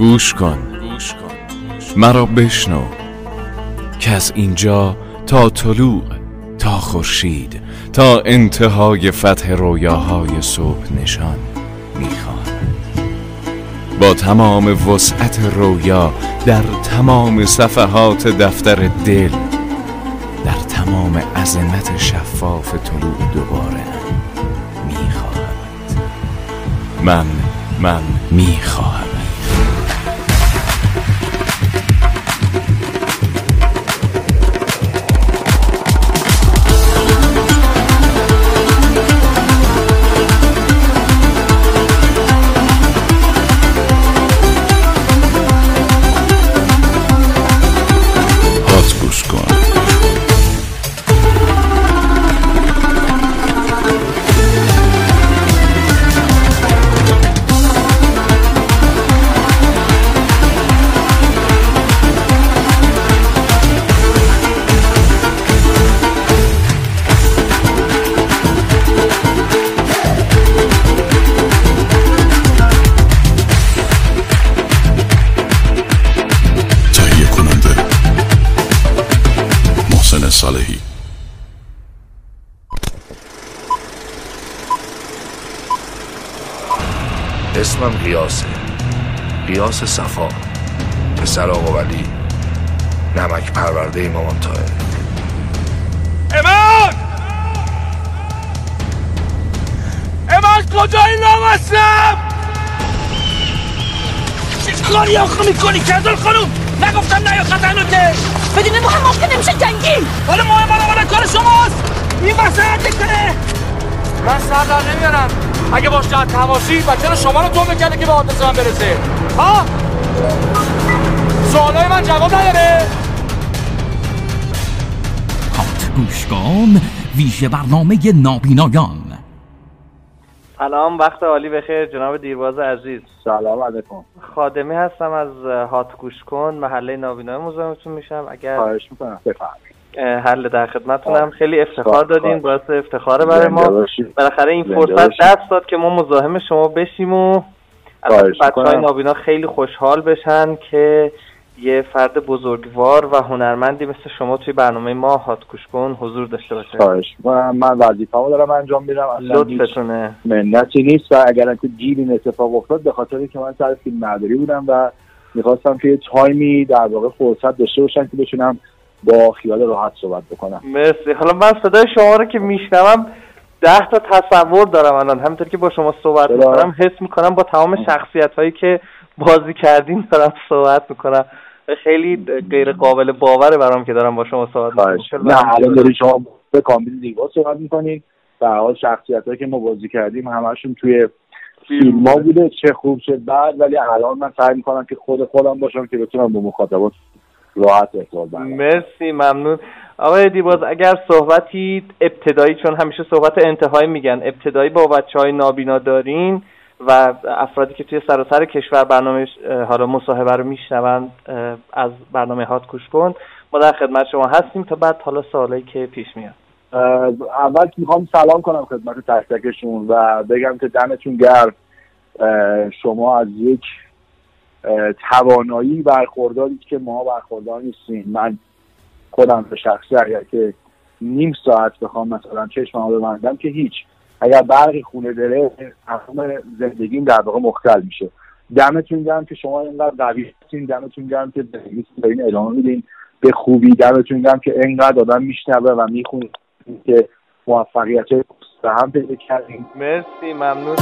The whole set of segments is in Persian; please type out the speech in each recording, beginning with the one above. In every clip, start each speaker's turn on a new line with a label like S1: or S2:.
S1: گوش کن. مرا بشنو که از اینجا تا طلوع تا خورشید تا انتهای فتح رویاهای صبح نشان می‌خواهم با تمام وسعت رویا در تمام صفحات دفتر دل در تمام عظمت شفاف طلوع دوباره می‌خواهم من من می‌خواهم.
S2: قیاس صفا. پسر آقا ولی نمک پرورده مامان تاه
S3: امان امان کجایی لامستم چیز کاری آخه می‌کنی؟ کردل خانوم نگفتم نیا خطرناکه
S4: بدون مهم ممکن نمیشه جنگی.
S3: حالا مهم حالا کار شماست. این وسط کنه من سر در نمیارم. اگه باش جهت تماشی و چرا شما رو تو می‌کنه که به آدرس من برسه. ها؟ سوالای من جواب نداره.
S5: هات گوشگان ویژه برنامه نابینایان.
S6: سلام وقت عالی بخیر. جناب دیرباز عزیز.
S7: سلام علیکم.
S6: خادمی هستم از هات گوش کن محله نابینای مزاحمتون میشم. اگر
S7: خواهش می‌کنم. بفرمایید.
S6: حل در خدمتتونم. خیلی افتخار دادین باعث افتخار برای ما. بالاخره این فرصت دست داد که ما مزاحم شما بشیم و بچه های نابینا خیلی خوشحال بشن که یه فرد بزرگوار و هنرمندی مثل شما توی برنامه ما هات کن حضور داشته باشه.
S7: خواهش من وظیفه‌مو دارم انجام میدم.
S6: لطفتونه.
S7: منتی نیست و اگر که گیر این اتفاق افتاد به خاطر که من سر فیلم بودم و می‌خواستم که یه تایمی در واقع فرصت داشته باشم که بتونم با خیال راحت صحبت بکنم.
S6: مرسی. حالا من صدای شما رو که میشنوم ده تا تصور دارم الان. همینطور که با شما صحبت می‌کنم حس می‌کنم با تمام شخصیت هایی که بازی کردین دارم صحبت می‌کنم. خیلی غیر قابل باوره برام که دارم با شما صحبت
S7: می‌کنم. نه الان داری شما به کامبیل دیگه صحبت می‌کنین و حال شخصیت هایی که ما بازی کردیم همشون توی فیلم ها بوده. چه خوب شد بعد ولی الان من سعی می‌کنم که خود خودم باشم که بتونم با مخاطبات راحت
S6: مرسی ممنون. آقای دیباز اگر صحبتی ابتدایی چون همیشه صحبت انتهایی میگن ابتدایی با بچه های نابینا دارین و افرادی که توی سراسر کشور برنامه حالا مصاحبه رو میشنوند از برنامه هات کوش کن. ما در خدمت شما هستیم تا بعد حالا سوالایی که پیش میاد.
S7: اول می‌خوام سلام کنم خدمت تک تکشون و بگم که دمتون گرم. شما از یک توانایی برخوردارید که ما برخوردار نیستیم. من خودم به شخصی اگر که نیم ساعت بخوام مثلا چشمم ببندم که هیچ. اگر برقی خونه داره تمام زندگیم در واقع مختل میشه. دمتون گرم که شما اینقدر قوی هستین. دمتون گرم که زندگی دارین ادامه میدین. به خوبی دمتون گرم که اینقدر آدم میشنوه و می‌خونید که موفقیت به هم پیدا کردیم
S6: مرسی ممنون.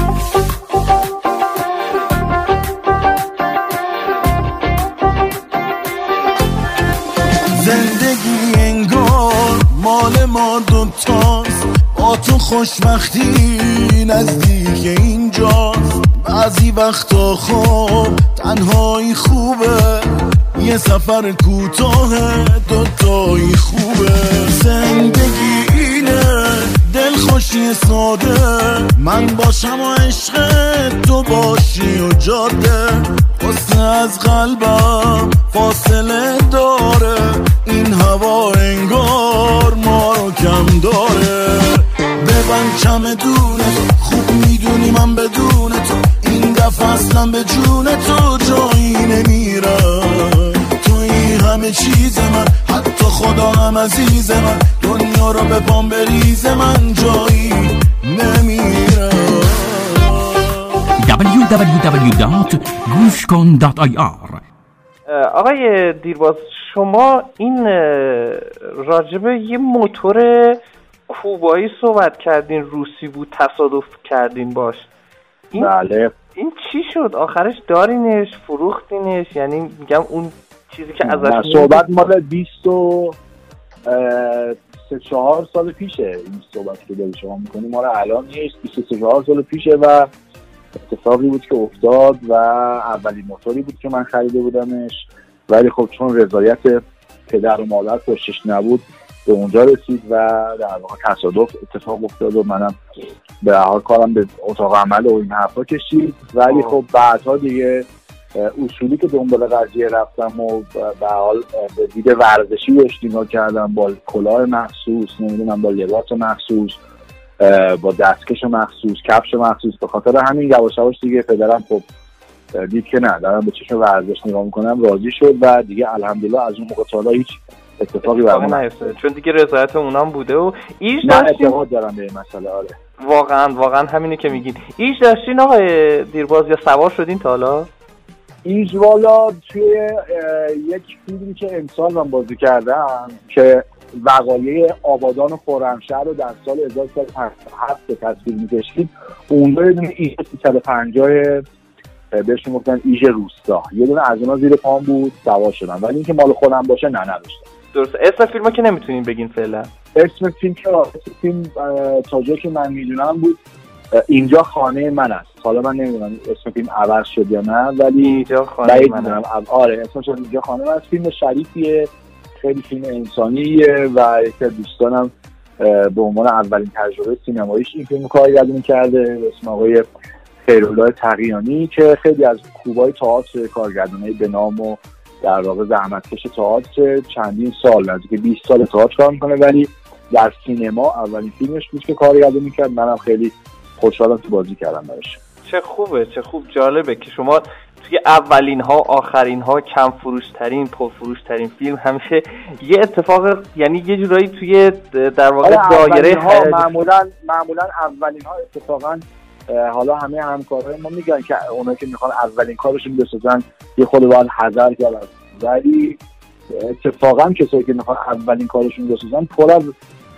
S8: ما دوتاست با تو خوشبختی نزدیک اینجاست. بعضی وقتا خوب تنهایی خوبه. یه سفر کوتاه دوتایی خوبه. زندگی باشی ساده. من باشم و عشق تو باشی و جاده. خواسته از قلبم فاصله داره. این هوا انگار ما رو کم داره. به کم دونه خوب می‌دونی من بدون تو این دفعه اصلا به جون تو جایی نمیرم. تو این همه چیز من حتی خدا هم عزیز من. رو به پام بریز من جایی نمیرم
S5: www.gushkon.ir
S6: آقای دیرباز شما این راجبه یه موتور کوبایی صحبت کردین روسی بود تصادف کردین باش. این
S7: بله.
S6: این چی شد؟ آخرش دارینش فروختینش؟ یعنی میگم اون چیزی که ازش
S7: صحبت مال 20 و سه چهار سال پیشه این صحبت که داری شما می‌کنی مال الان نیست 23 چهار سال پیشه و اتفاقی بود که افتاد و اولین موتوری بود که من خریده بودمش ولی خب چون رضایت پدر و مادر پشتش نبود به اونجا رسید و در واقع تصادف اتفاق افتاد و منم به هر حال کارم به اتاق عمل و این حرفا کشید ولی. خب بعدها دیگه اصولی که دنبال قضیه رفتم و به حال به دید ورزشی بهش نگاه کردم با کلاه مخصوص نمی‌دونم با لباس مخصوص با دستکش مخصوص کفش مخصوص به خاطر همین یواش یواش دیگه پدرم خب دید که نه دارم به چشم ورزش نگاه می‌کنم راضی شد و دیگه الحمدلله از اون موقع تا هیچ اتفاقی برام
S6: چون دیگه رضایت اونام بوده و ایش
S7: نه اعتقاد دارم به این مسئله آره.
S6: واقعا واقعا همینه که میگین. ایش داشتین آقای دیرباز یا سوار شدین تا حالا؟
S7: این والا توی یک فیلمی که امسال من بازی کردم که وقایع آبادان و خرمشهر رو در سال 1357 به تصویر می‌کشید اونجا یه دونه ایژ 350 اه، بهشون گفتن ایژ روستا. یه دونه از اونا زیر پام بود سوار شدم ولی اینکه مال خودم باشه نه نداشتم.
S6: درست اسم فیلمو که نمی‌تونین بگین فعلا.
S7: اسم فیلم که اسم فیلم تا جایی که من می‌دونم بود اینجا خانه من است. حالا من نمی‌دونم اسم فیلم عوض شد یا نه ولی
S6: اینجا خانه من
S7: آره اسمش اینجا خانه من است. فیلم شریفیه. خیلی فیلم انسانیه و یکی از دوستانم به عنوان اولین تجربه سینماییش این فیلم کارگردانی کرده اسم آقای خیرالله تقیانی که خیلی از کوبای تئاتر کارگردانی به نام و در واقع زحمتکش تئاتر چندین سال نزدیک 20 سال تئاتر کار می‌کنه. ولی در سینما اولین فیلمش بود که کارگردانی کرد منم خیلی خوشحالم که بازی کردم براش
S6: چه خوبه چه خوب جالبه که شما توی اولین ها آخرین ها کم فروش ترین پر فروش ترین فیلم همیشه یه اتفاق یعنی یه جورایی توی در واقع
S7: حالا
S6: دایره
S7: ها معمولا معمولا اولین ها اتفاقا حالا همه همکارای ما میگن که اونا که می‌خوان اولین کارشون بسازن یه خود باید حذر کردن. ولی اتفاقا کسایی که می‌خوان اولین کارشون بسازن پر از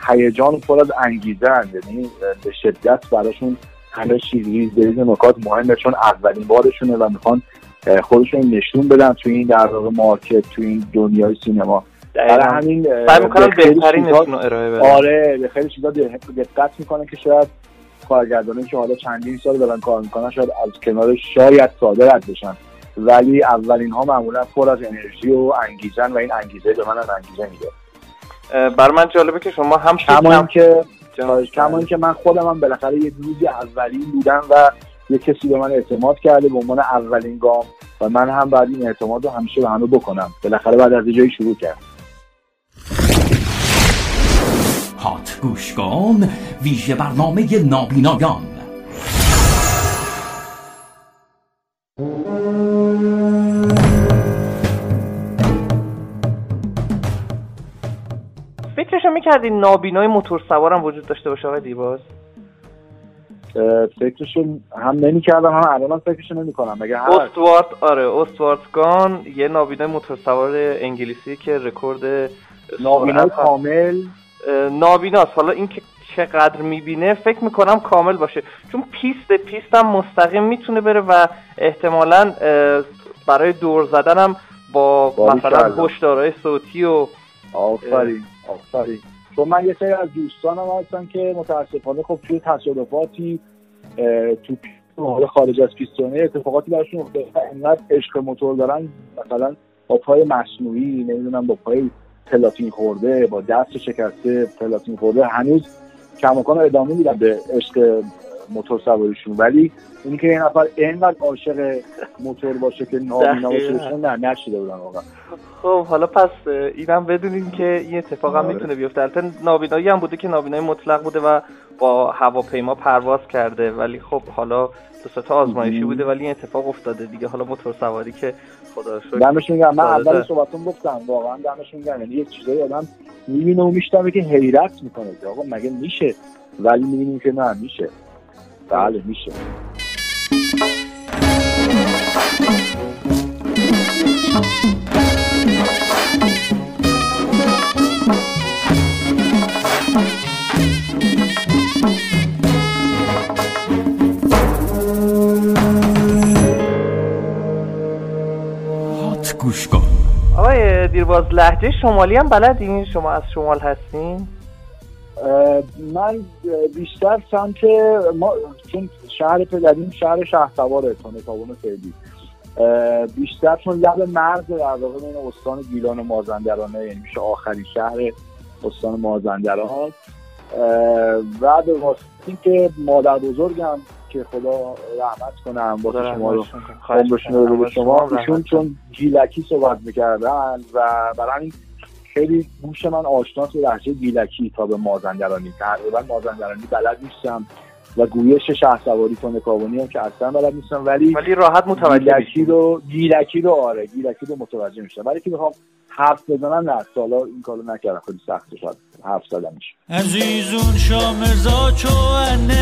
S7: هیجان و پر از انگیزه یعنی به شدت براشون همه چیز ریز به ریز نکات مهمه چون اولین بارشونه و می‌خوان خودشون نشون بدن تو این در واقع market تو این دنیای سینما. برای. همین
S6: سعی می‌کنم بهترینشون ارائه
S7: آره به خیلی چیزا دقت می‌کنه که شاید کارگردانی که حالا چندین سال دارن کار می‌کنن شاید از کنار شاید ساده رد بشن. ولی اولین ها معمولا پر از انرژی و انگیزن و این انگیزه به من انگیزه میده.
S6: بر من جالبه که شما هم
S7: کما اینکه
S6: جان-
S7: کما اینکه من خودم هم بالاخره یه روزی اولین بودم و یه کسی به من اعتماد کرده به عنوان اولین گام و من هم بعد این اعتماد رو همیشه به همه بکنم. بالاخره بعد از یه جایی شروع کرد.
S5: هات. گوش کن ویژه برنامه نابینایان.
S6: فکرشو می‌کردین نابینای موتور سوارم وجود داشته باشه آقای
S7: دیرباز؟ فکرشو هم نمی‌کردم هم الان فکرشو نمی‌کنم. مگه
S6: استوارت آره استوارتگان یه نابینای موتور سوار انگلیسی که رکورد هم-
S7: کامل؟
S6: نابیناست. حالا اینکه چقدر می‌بینه فکر می‌کنم کامل باشه. چون پیست پیست هم مستقیم می‌تونه بره و احتمالا برای دور زدن هم با مثلا. هشدارهای صوتی و
S7: آفرین. آفرین. چون من یه سری از دوستانم هستن که متاسفانه خب توی تصادفاتی تو حالا خارج از پیستونه اتفاقاتی براشون افتاده انقدر عشق موتور دارن مثلا با پای مصنوعی نمی‌دونم با پای پلاتین خورده با دست شکسته پلاتین خورده هنوز کماکان ادامه میدن به عشق موتور سواریشون. ولی اونی که یه نفر اینقدر عاشق موتور باشه که نابینا باشه نه نشده بودن واقعا.
S6: خب حالا پس اینم بدونیم که این اتفاق هم
S7: آره.
S6: می‌تونه بیفته. البته نابینایی هم بوده که نابینایی مطلق بوده و با هواپیما پرواز کرده. ولی خب حالا دو تا آزمایشی بوده ولی این اتفاق افتاده دیگه. حالا موتور سواری که خدا شکر
S7: دمشون گرم. من. اول صحبتون گفتم واقعا دمشون گرم. یعنی یک چیزایی آدم می‌بینه و میشتمه که حیرت می‌کنه. آقا مگه میشه؟ ولی می‌بینیم که نه میشه. بله میشه.
S5: گوش کن.
S6: آقای دیرباز لهجه شمالی هم بلدین؟ شما از شمال هستین؟
S7: من بیشتر سمت ما چون شهر پدریم شهر شهرسواره تونه کابون فعلی بیشتر چون لب مرز در واقع بین استان گیلان و مازندرانه یعنی میشه آخرین شهر استان مازندران. و به واسطه اینکه مادر بزرگم که خدا رحمت کنه واسه شما رو عمرشون رو به شما. ایشون چون گیلکی صحبت می‌کردن و برای همین خیلی گوش من آشناس به لحجه گیلکی تا به مازندرانی تقریبا مازندرانی بلد نیستم و گویش شهرسواری تنکابونی هم که اصلا بلد نیستم ولی
S6: ولی راحت متوجه
S7: گیلکی رو گیلکی رو آره گیلکی رو متوجه میشم. ولی که بخوام حرف بزنم نه سالا این کارو نکردم. خیلی سخت شد حرف زدم میشه.
S8: عزیزون شامرزا چو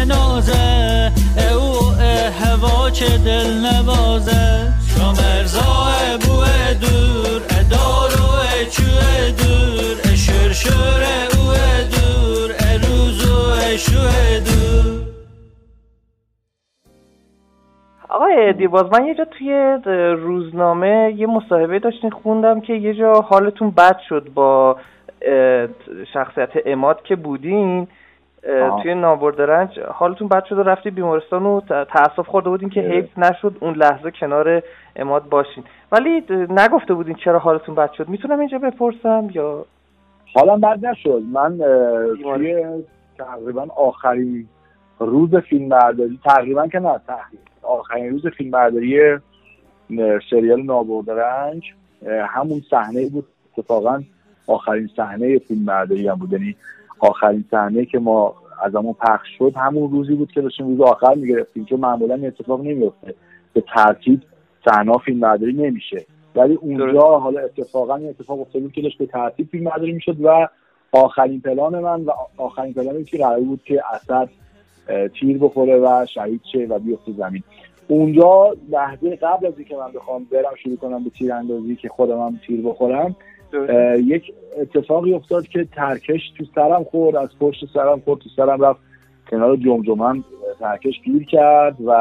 S8: نازه او هوا چه دل نوازه شامرزا بو دور ادارو
S6: آقای دیرباز من یه جا توی روزنامه یه مصاحبه داشتین خوندم که یه جا حالتون بد شد با شخصیت اماد که بودین. توی نابردرنج حالتون بد شد و رفتی بیمارستان و ت- تأسف خورده بودین که. حیف نشد اون لحظه کنار اماد باشین. ولی نگفته بودین چرا حالتون بد شد. می‌تونم اینجا بپرسم یا؟
S7: حالا بد نشد. من توی تقریبا آخرین روز فیلم برداری تقریبا که نه آخرین روز فیلم برداری سریال نابردرنج اه، همون صحنه بود. اتفاقا آخرین صحنه فیلم برداری هم بود. یعنی آخرین صحنه که ما از همون پخش شد همون روزی بود که داشتیم روز آخر می‌گرفتیم چون معمولا این اتفاق نمیفته به ترتیب صحنه فیلم برداری نمیشه. ولی اونجا. حالا اتفاقا این اتفاق افتاده بود که داشت به ترتیب فیلم برداری می‌شد و آخرین پلان من و آخرین پلانی که قرار بود که اسد تیر بخوره و شهید شه و بیفته زمین. اونجا لحظه قبل از اینکه من بخوام برم شروع کنم به تیراندازی که خودم هم تیر بخورم یک اتفاقی افتاد که ترکش تو سرم خورد از پشت سرم خورد تو سرم رفت کنار جمجمم ترکش گیر کرد و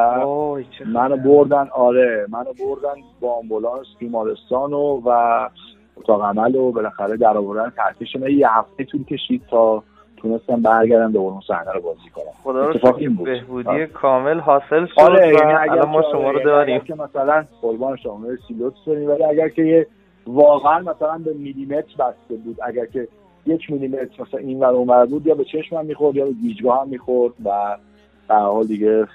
S7: منو بردن آره منو بردن با آمبولانس بیمارستان و و اتاق عمل و بالاخره در آوردن ترکش من یه هفته طول کشید تا تونستم برگردم دوباره اون صحنه رو بازی کنم
S6: خدا رو
S7: اتفاق این بود.
S6: بهبودی
S7: آره.
S6: کامل حاصل شد
S7: آره
S6: و
S7: یعنی
S6: ما شما رو
S7: یعنی
S6: داریم
S7: که مثلا قربان شما لطف داریم ولی اگر که یه واقعا مثلا به میلیمتر بسته بود. اگر که یک میلیمتر مثلا این ور ور بود یا به چشمم می‌خورد یا به گیجگاه هم می‌خورد و در حال دیگه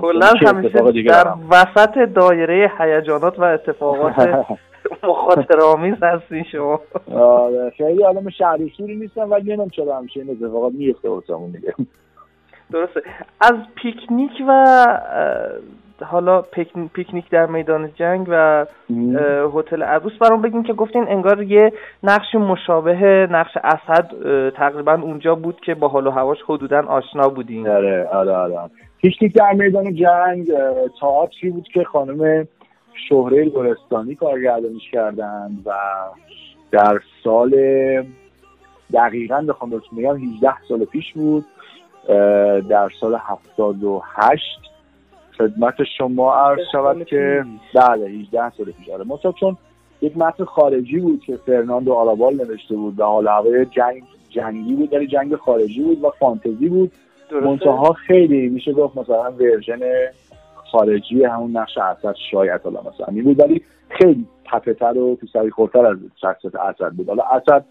S6: کلا همیشه در. وسط دایره هیجانات و اتفاقات مخاطره آمیز هستین شما.
S7: آره خیلی آدم شهری سوری نیستم ولی نمی‌دونم چرا همیشه این اتفاقات میفته واسمون دیگه.
S6: درسته. از پیکنیک و حالا پیکن- پیکنیک در میدان جنگ و هتل عروس برام بگین که گفتین انگار یه نقش مشابه نقش اسد تقریبا اونجا بود که با حال و هواش حدودا آشنا بودین.
S7: آره آره آره. پیشنیک در میدان جنگ اه، تئاتری بود که خانم شهره گلستانی کارگردانیش کردن و در سال دقیقا بخوام بهتون بگم 18 سال پیش بود در سال 78 خدمت شما عرض شود که بله 18 سال پیش آره. مثلا چون یک متن خارجی بود که فرناندو آرابال نوشته بود و حال و هوای جنگ جنگی بود ولی جنگ خارجی بود و فانتزی بود. منتها خیلی میشه گفت مثلا version خارجی همون نقش اسد شاید حالا مثلا بود ولی خیلی تپل‌تر و توسری خورتر از شخصیت اسد بود. حالا اسد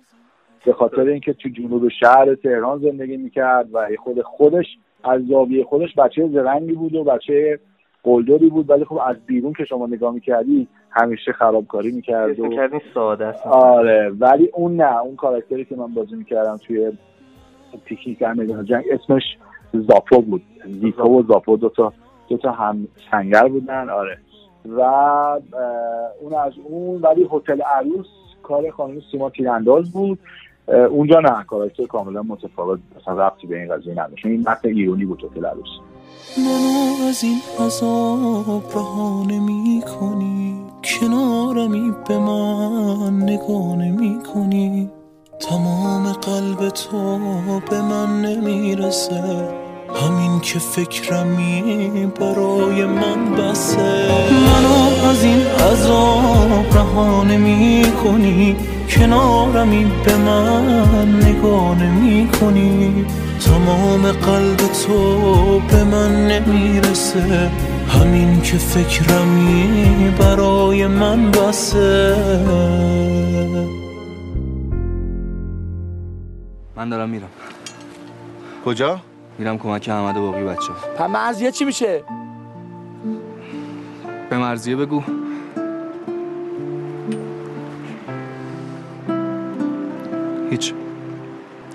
S7: به خاطر اینکه تو جنوب شهر تهران زندگی می‌کرد و خود خودش از زاویه خودش بچه زرنگی بود و بچه قلدری بود. ولی خب از بیرون که شما نگاه می‌کردی همیشه خرابکاری می‌کرد و
S6: ساده است.
S7: آره ولی اون نه. اون کاراکتری که من بازی می‌کردم توی پیکنیک در میدان جنگ اسمش زاپو بود. زیپو و زاپو دوتا دوتا هم سنگر بودن. آره. و اون از اون. ولی هتل عروس کار خانم سیما تیرانداز بود. اونجا نه کاراکتر کاملا متفاوت اصلا ربطی به این قضیه نداشت. این متن ایرونی بود هتل عروس
S9: منو از این عذاب رها نمی کنی کنارمی به من نگاه نمی کنی تمام قلب تو به من نمی‌رسه همین که فکرمی برای من بسه. منو از این عذاب رها نمی کنی کنارمی به من نگاه نمی کنی تمام قلب تو به من نمی‌رسه. همین که فکرمی برای من بسه.
S10: من دارم میرم.
S11: کجا؟
S10: میرم کمک احمد و باقی بچه
S3: پس مرزیه چی میشه؟
S10: به مرزیه بگو. هیچ.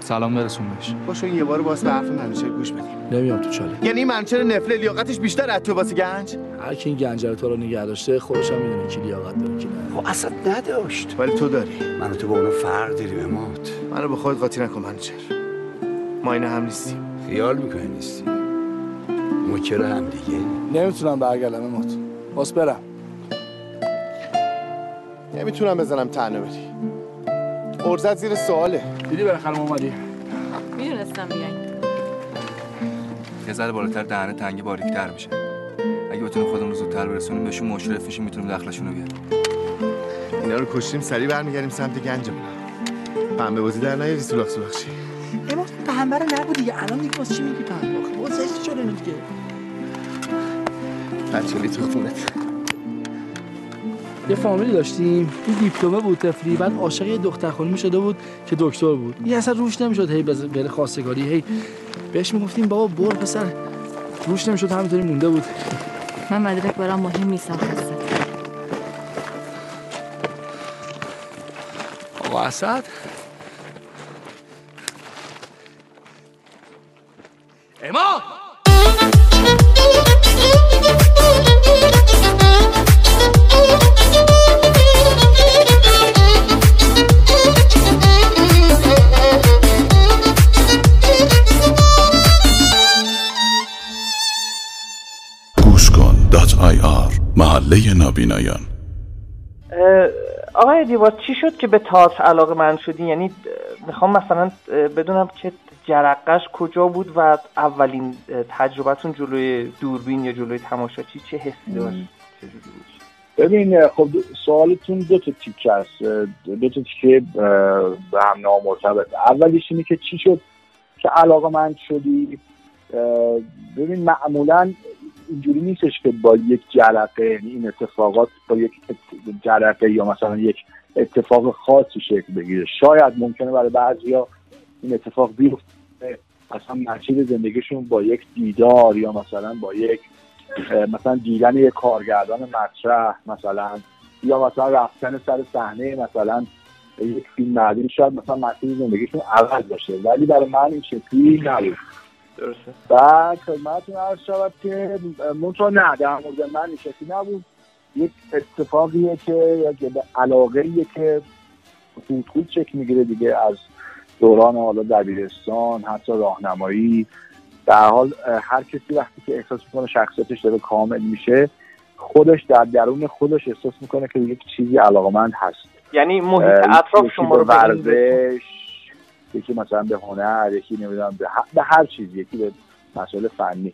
S10: سلام برسون بهش.
S11: باشو یه بار باز به حرف منوچهر گوش بدیم.
S3: نمیام تو چاله.
S11: یعنی منچر نفله لیاقتش بیشتر از تو واسه گنج؟
S3: هر کی این گنجر تو رو نگه داشته خودش هم می‌دونه کی لیاقت داره کی نه.
S11: خب اصلا نداشت. ولی تو داری.
S12: من تو با اونو فرق داریم اماد.
S11: منو به خود قاطی نکن منوچهر. ما اینا هم نیستیم.
S12: خیال می‌کنی نیستی مکر هم دیگه؟
S3: نمی‌تونم برگردم اماد. باز برم.
S11: نمی‌تونم بزنم تنه بری. ارزت زیر سواله.
S3: دیدی بالاخره اومدی
S4: می‌دونستم بیاین
S10: یه ذره بالاتر دهنه تنگی باریکتر میشه. اگه بتونیم خودمون رو زودتر برسونیم بهشون مشرف میشیم می‌تونیم دخلشون رو بیاریم.
S11: اینا رو کشتیم سریع برمیگردیم سمت گنجمون. پنبه بازی در نیاری سولاخ سولاخ چی
S3: اماد پنبه رو نگو دیگه الان دیگه واسه چی میگی پنبه؟ باز زشت شده دیگه؟
S11: بچه‌لی تو خونت
S3: یه فامیلی داشتیم این دیپلمه بود تفری بعد عاشق یه دختر خانمی شده بود که دکتر بود. این اصلا روش نمی‌شد هی بره خواستگاری هی بهش می‌گفتیم بابا برو پسر. روش نمی‌شد همینطوری مونده بود.
S4: من مدرک برام مهم نیستم خسته
S3: آقا اسد؟
S13: محله نابینایان.
S6: آقای دیوار چی شد که به تئاتر علاقه من شدی یعنی می‌خوام مثلا بدونم که جرقش کجا بود و اولین تجربتون جلوی دوربین یا جلوی تماشاچی چه حسی داشت؟
S7: ببین خب سوالتون دو تا تیکه است. دو تا تیکه به هم نامرتبط. اولیش اینه که چی شد که علاقه من شدی؟ ببین معمولا اینجوری نیستش که با یک جرقه یعنی این اتفاقات با یک جرقه یا مثلا یک اتفاق خاصی شکل بگیره. شاید ممکنه برای بعضیا این اتفاق بیفته. اصلا مسیر زندگیشون با یک دیدار یا مثلا با یک مثلا دیدن یک کارگردان مطرح مثلا یا مثلا رفتن سر صحنه مثلا یک فیلم مردین شاید مثلا مسیر زندگیشون عوض باشه. ولی برای من این شکلی نبود.
S6: درسته.
S7: بعد خدمتتون عرض شود که منتها نه در مورد من شکلی نبود. یک اتفاقیه که یک علاقه که خود خود شکل می‌گیره دیگه از دوران حالا دبیرستان حتی راهنمایی. در حال هر کسی وقتی که احساس می‌کنه شخصیتش داره کامل میشه خودش در درون خودش احساس می‌کنه که یک چیزی علاقمند هست.
S6: یعنی محیط اطراف شما رو
S7: ورزش. یکی مثلا به هنر یکی نمی‌دونم به, به هر چیزی یکی به مسائل فنی.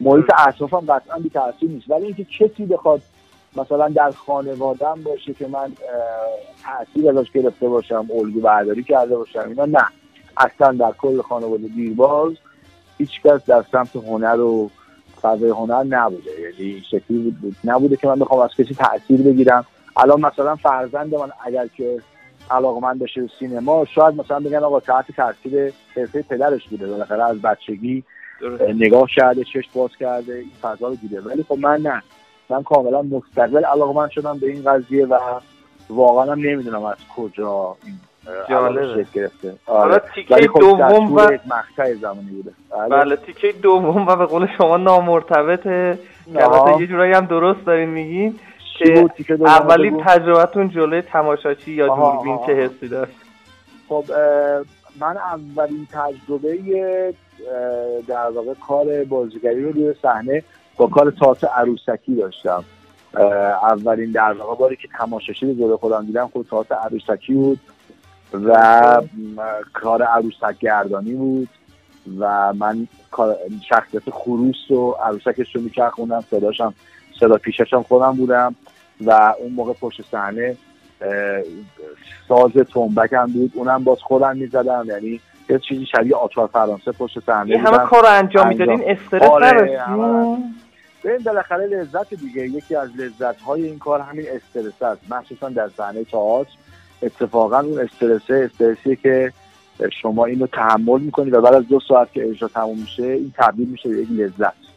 S7: محیط اطرافم قطعا بی تاثیر نیست. ولی اینکه کسی بخواد مثلا در خانوادم باشه که من تاثیر ازش گرفته باشم الگو برداری کرده باشم اینا نه. اصلا در کل خانواده دیرباز هیچ کس در سمت هنر و فضای هنر نبوده. یعنی این شکلی بود- بود نبوده که من بخوام از کسی تاثیر بگیرم. الان مثلا فرزند من اگر که علاقه من بشه به سینما شاید مثلا بگن آقا تحت تاثیر حرفه پدرش بوده بالاخره از بچگی نگاه کرده چشم باز کرده این فضا رو دیده. ولی خب من نه. من کاملا مستقل علاقه من شدم به این قضیه و واقعا هم نمی‌دونم از کجا این
S6: جالبه.
S7: گرفته.
S6: حالا
S7: آره.
S6: تیکه
S7: ولی خب
S6: دوم و-
S7: مقطع زمانی بوده.
S6: بله. تیکه دوم و به قول شما نامرتبطه. البته یه جورایی هم درست دارین میگین. که اولین؟ تجربتون جلوی تماشاچی یا دوربین چه. حسی داشت
S7: خب من اولین تجربه در واقع کار بازیگری رو روی صحنه با کار تئاتر عروسکی داشتم اولین در واقع باری که تماشاشی رو جلوی خودم دیدم خود تئاتر عروسکی بود و کار عروسک گردانی بود و من شخصیت خروس و عروسکش رو میچرخوندم صداشم صدا پیششم خودم بودم و اون موقع پشت صحنه ساز تنبک هم بود. اونم باز خودم می‌زدم. یعنی یه چیزی شبیه آچار فرانسه پشت صحنه
S6: این همه. کار انجام می‌دادین؟ استرس
S7: آره، ببین بالاخره لذت دیگه. یکی از لذت های این کار همین استرس است. مخصوصا در صحنه تئاتر. اتفاقا اون استرسه استرسیه که شما اینو تحمل می‌کنی و بعد از دو ساعت که اجرا تموم میشه این تبدیل میشه به یک لذت.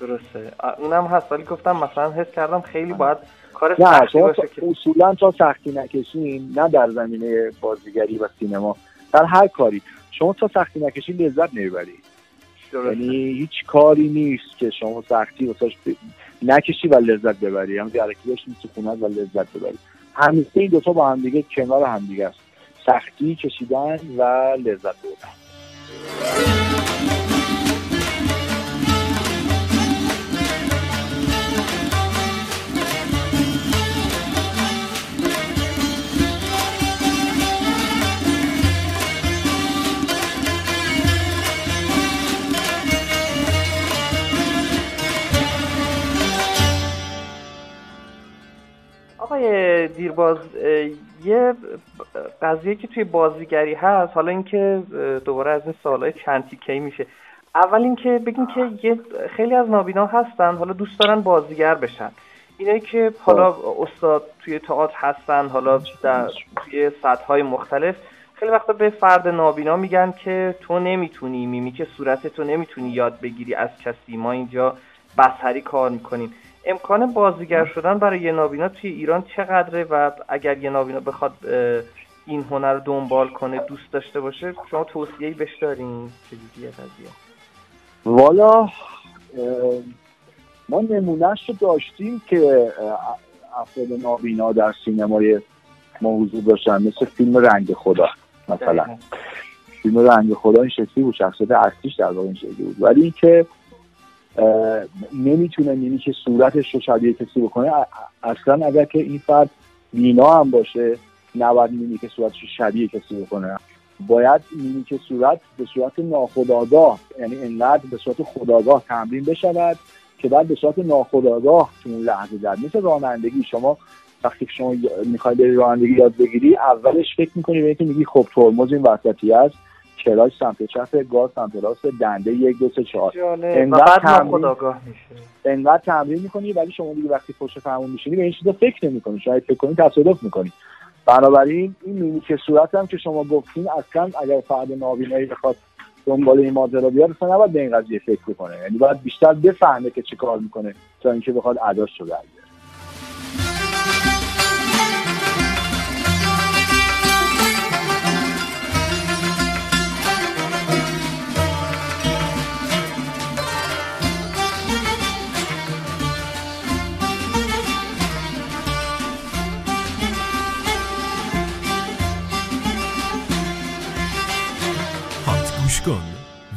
S6: درسته. اونم هست ولی گفتم مثلا حس کردم خیلی باید کار سختی باشه که
S7: اصولا تا سختی نکشین نه در زمینه بازیگری و سینما در هر کاری. شما تا سختی نکشین لذت نمی‌بری یعنی هیچ کاری نیست که شما سختی واسش ب- نکشی و لذت ببری. هم درکی داشتی سکونت و لذت ببری. همیشه این دوتا با هم دیگه کنار هم دیگه است. سختی کشیدن و لذت بردن
S6: آقای دیرباز یه قضیه که توی بازیگری هست حالا اینکه دوباره از این سوالای چند تیکه‌ای میشه. اول اینکه بگین که یه خیلی از نابینا هستن حالا دوست دارن بازیگر بشن. اینایی که حالا استاد توی تئاتر هستن حالا در توی سطح‌های مختلف خیلی وقتا به فرد نابینا میگن که تو نمی‌تونی میمیک صورت تو نمی‌تونی یاد بگیری از کسی. ما اینجا بصری کار می‌کنیم. امکان بازیگر شدن برای یه نابینا توی ایران چقدره و اگر یه نابینا بخواد این هنر رو دنبال کنه دوست داشته باشه شما توصیه‌ای بهش دارین؟ چجوریه قضیه؟
S7: والا ما نمونهش رو داشتیم که افراد نابینا در سینمای ما حضور داشتن مثل فیلم رنگ خدا مثلا. فیلم رنگ خدا این شکلی بود شخصیت اصلیش در واقع این شکلی بود. ولی اینکه نمی‌تونه یعنی که صورتش رو شبیه کسی بکنه. اصلا اگر که این فرد بینا هم باشه نباید می‌بینی که صورتش رو شبیه کسی بکنه. باید می‌بینی که صورت به صورت ناخودآگاه یعنی انقدر به صورت خودآگاه تمرین بشود که بعد به صورت ناخودآگاه تو اون لحظه در مثل رانندگی. شما وقتی شما می‌خوای بری رانندگی یاد بگیری اولش فکر می‌کنی به اینکه میگی خب ترمز این وسطی است کلاش سمت چپ گاز سمت راست دنده یک دو سه چهار. انقدر تمرین- انقدر تمرین می‌کنی ولی شما دیگه وقتی پشت فرمون میشینی به این چیزا فکر نمی‌کنی. شاید فکر کنی تصادف می‌کنی. بنابراین این میمیک صورت هم که شما گفتین اصلا اگر فرد نابینایی بخواد دنبال این ماجرا بیاد اصلا نباید به این قضیه فکر کنه یعنی باید بیشتر بفهمه که چی کار می‌کنه تا اینکه بخواد اداش رو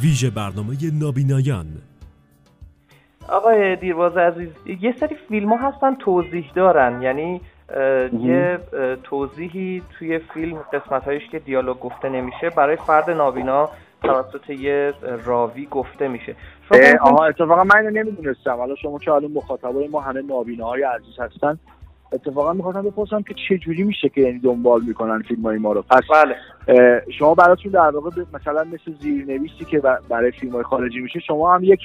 S14: ویژه برنامه نابینایان.
S6: آقای دیرباز عزیز یه سری فیلم ها هستن توضیح دارن. یعنی یه توضیحی توی فیلم قسمت هایش که دیالوگ گفته نمیشه برای فرد نابینا توسط یه راوی گفته میشه.
S7: آها اتفاقا من اینو نمی‌دونستم. حالا شما که حالا مخاطبای ما همه نابیناهای عزیز هستن اتفاقا می‌خواستم بپرسم که چه جوری میشه که یعنی دنبال می‌کنن فیلم های ما رو؟ پس
S6: بله.
S7: شما براتون در واقع مثلا مثل زیرنویسی که برای فیلم های خارجی میشه شما هم یک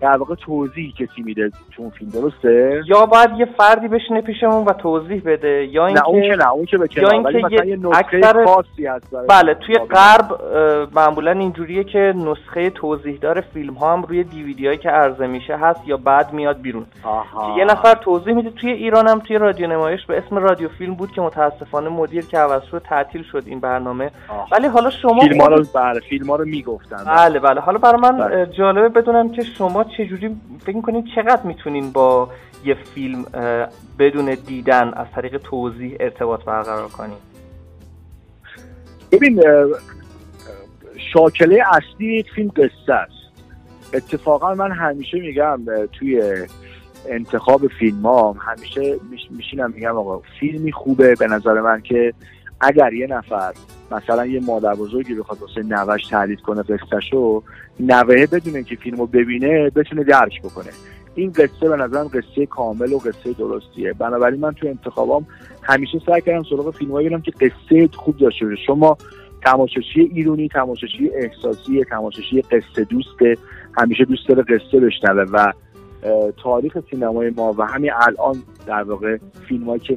S7: در واقع توضیح کسی میده تو اون فیلم درسته
S6: یا باید یه فردی بشینه پیشمون و توضیح بده یا اینکه
S7: نه اون که نه اون که به
S6: یا اینکه یه اکثر-
S7: خاصی هست برای
S6: بله توی. غرب معمولا اینجوریه که نسخه توضیح دار فیلم ها هم روی دیویدی هایی که عرضه میشه هست یا بعد میاد بیرون
S7: آها.
S6: یه نفر توضیح میده توی ایران هم توی رادیو نمایش به اسم رادیو فیلم بود که متاسفانه مدیر که عوض شد تعطیل شد این برنامه. ولی حالا شما
S7: فیلم ها رو بله فیلم ها رو می‌گفتن.
S6: بله بله. حالا برای من
S7: بله.
S6: جالبه بدونم که شما چجوری فکر می‌کنید چقدر می‌تونین با یه فیلم بدون دیدن از طریق توضیح ارتباط برقرار کنین؟
S7: ببین شاکله اصلی یک فیلم قصه است. اتفاقا من همیشه میگم توی انتخاب فیلم ها همیشه میش- میشینم میگم آقا فیلمی خوبه به نظر من که اگر یه نفر مثلا یه مادر بزرگی بخواد واسه نوش تعریف کنه قصهشو نوهه بدون اینکه فیلمو ببینه بتونه درک بکنه. این قصه به نظرم قصه کامل و قصه درستیه. بنابراین من تو انتخابام همیشه سعی کردم سراغ فیلم ببینم که قصه خوب داشته باشه. شما تماشاچی ایرونی تماشاچی احساسی تماشاچی قصه دوسته همیشه دوست داره قصه بشنوه و تاریخ سینمای ما و همین الان در واقع فیلم هایی که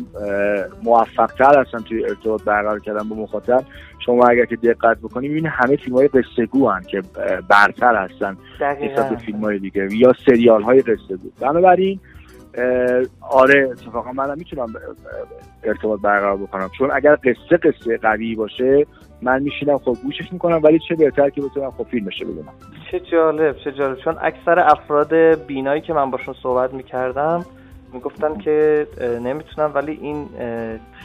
S7: موفق تر هستن توی ارتباط برقرار کردن با مخاطب شما اگر که دقت بکنید می‌بینید همه فیلم های قصه گو هن که برتر هستن نسبت به فیلم های دیگه یا سریال های قصه گو بنابراین آره اتفاقا منم می‌تونم ارتباط برقرار بکنم. چون اگر قصه قصه قوی باشه من میشینم خب گوشش می‌کنم ولی چه بهتر که بتونم خب فیلمش رو ببینم.
S6: چه جالب چه جالب. چون اکثر افراد بینایی که من باشون صحبت می‌کردم می‌گفتن که نمی‌تونم ولی این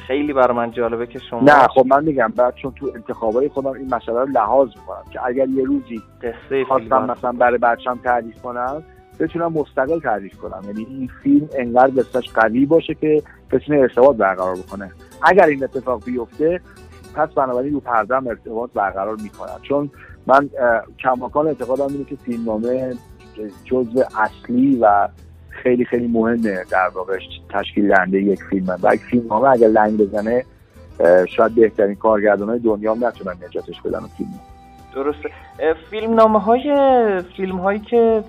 S6: خیلی برای من جالبه که شما
S7: نه خب من میگم بعد چون تو انتخابای خودم این مسئله رو لحاظ می‌کنم که اگر یه روزی
S6: قصه
S7: خواستم مثلا برای بچم تعریف کنم بتونم مستقل تعریف کنم. یعنی این فیلم انقدر قصهش قوی باشه که بتونه ارتباط برقرار بکنه. اگر این اتفاق بیفته پس بنابراین رو پردم ارتباط برقرار می‌کنم. چون من کماکان اعتقادم اینه که فیلمنامه جزء اصلی و خیلی خیلی مهمه در واقع تشکیل دهنده یک فیلمه. و یک فیلمنامه اگر لنگ بزنه شاید بهترین کارگردان های دنیا هم نتونن نجاتش بدن فیلم.
S6: درسته. فیلم نامه های فیلم هایی که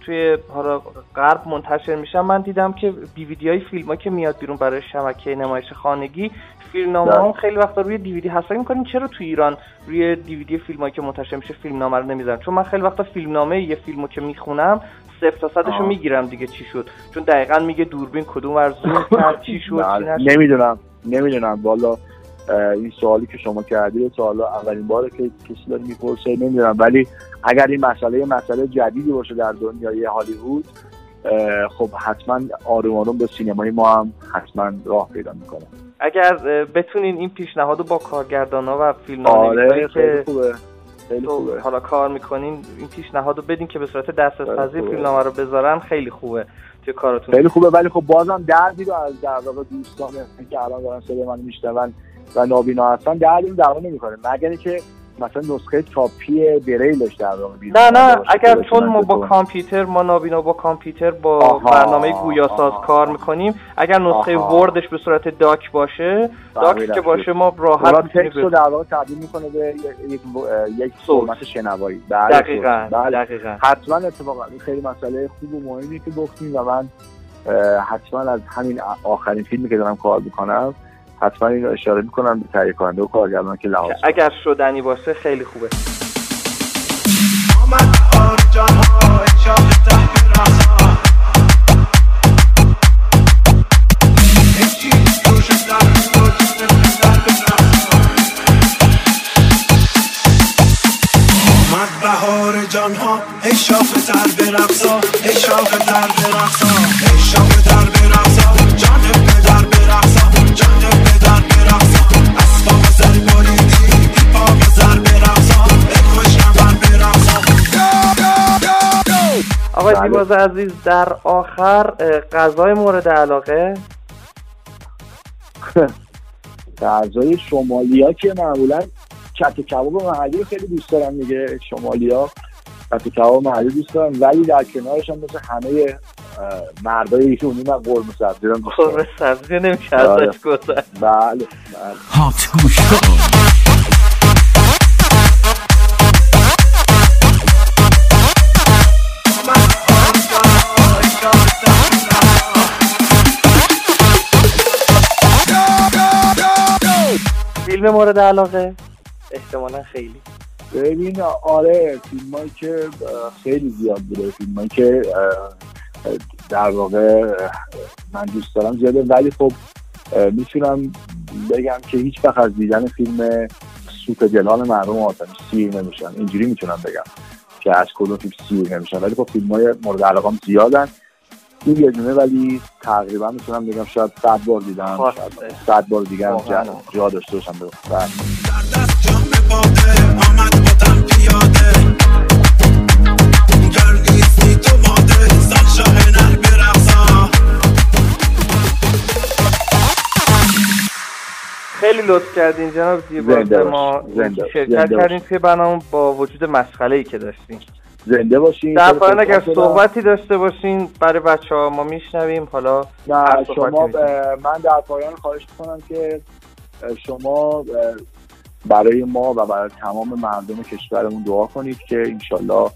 S6: توی حالا غرب منتشر میشن من دیدم که دیویدی های فیلم ها که میاد بیرون برای شبکه نمایش خانگی فیلم نامه
S7: بله.
S6: هم خیلی وقتا روی دیویدی هست فکر می‌کنین چرا تو ایران روی دیویدی فیلم هایی که منتشر میشه فیلم نامه رو نمی‌ذارن؟ چون من خیلی وقتا فیلم نامه یه فیلمو که می‌خونم صفر تا صدش رو. می‌گیرم دیگه چی شد. چون دقیقا میگه دوربین کدوم ور زوم کرد چی شد
S7: بله. نمی‌دونم. نمی‌دونم. والا این سوالی که شما کردی سوالا اولین باره که کسی داره می‌پرسه نمی‌دونم. ولی اگر این مسئله مسئله جدیدی باشه در دنیای هالیوود خب حتما آروم آروم به سینمای ما هم حتما راه پیدا می‌کنه.
S6: اگر بتونین این پیشنهاد رو با کارگردانا و فیلم
S7: آره خیلی خوبه. خیلی خوبه.
S6: حالا کار می‌کنین این پیشنهاد رو بدین که به صورت دسترسپذیر
S7: خیلی خوبه.
S6: فیلمنامه رو بذارن خیلی خوبه توی کارتون.
S7: خیلی خوبه. ولی خب بازم دردی رو از در واقع دوستان که الان دارن صدای من میشنون و نابینا هستن دردی رو دوا نمی‌کنه مگر اینکه مثلا نسخه تاپی بریلش در واقع
S6: نه نه اگر چون ما با. کامپیوتر ما نابینا با کامپیوتر با
S7: آها،
S6: برنامه گویاساز. کار می‌کنیم اگر نسخه. وردش به صورت داک باشه داک
S7: فهمیدم.
S6: که باشه ما راحت می‌تونیم
S7: تکست رو در واقع تبدیل می‌کنه به یک- یک. فرمت شنوایی بله،
S6: دقیقاً،.
S7: بله.
S6: دقیقاً.
S7: حتما اتفاقا خیلی مسئله خوب و مهمی که گفتیم و من حتما از همین آخرین فیلمی که دارم کار می‌کنم حتما این اشاره می‌کنم به تهیه کننده و کارگردان که لحاظ
S6: اگر شدنی باشه خیلی خوبه.
S8: بهار جان ها ای شاخ تر برقصا ای شاخ تر برقصا ای شاخ تر برقصا
S6: آقای
S7: بله.
S6: دیباز عزیز در آخر غذای مورد علاقه؟
S7: غذای شمالی ها که معمولا کت کباب محلی رو خیلی دوست دارم میگه شمالی ها کت کباب محلی دوست دارم ولی در کنارش هم مثل همه مردای ایرانی من قرمه سبزی رو دوست دارم.
S6: قرمه سبزی نمیشه
S7: آره.
S6: ازش گذشت
S7: بله بله.
S5: هات گوش کن.
S6: فیلم مورد علاقه؟ احتمالا خیلی.
S7: ببین آره فیلم هایی که خیلی زیاد بوده. فیلم هایی که در واقع من دوست دارم زیاده. ولی خب می‌تونم بگم که هیچ وقت از دیدن فیلم سوپ دلان مردم آتش سیر نمیشن. اینجوری می‌تونم بگم که از کدوم فیلم سیر نمیشن. ولی خب فیلم های مورد علاقه هم زیادن. این یه دونه ولی تقریبا می‌تونم بگم شاید صد بار دیدم صد بار دیگه هم. جا, جا داشته باشم به.
S8: آمد باتم پیاده گرگیسی تو ماده زن شاه نر برقصا
S6: خیلی لطف کردین جناب زیبا. ما شرکت کردین توی برنامه با وجود مسخره ای که داشتیم
S7: زنده باشین
S6: در
S7: شدم.
S6: صحبتی داشته باشین برای بچه ها ما میشنویم حالا
S7: نه شما. اه، من در پایان خواهش می‌کنم که شما برای ما و برای تمام مردم کشورمون دعا کنید که انشالله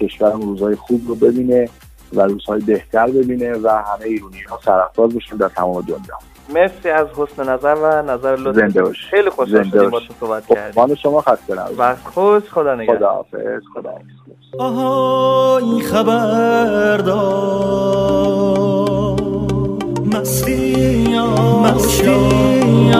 S7: کشورمون روزهای خوب رو ببینه و روزهای بهتر ببینه و همه ایرونی ها سرفراز بشن در تمام دنیا
S6: مرسی از حسن نظر و نظر لطف.
S7: زنده باش.
S6: خیلی خوشحال
S7: زنده
S6: شدیم با. تو صحبت کردیم.
S7: قربان شما خسته نباشید
S6: و خوش خدا نگهدار.
S7: خداحافظ خداحافظ.
S15: آهای خبردار مستی مستی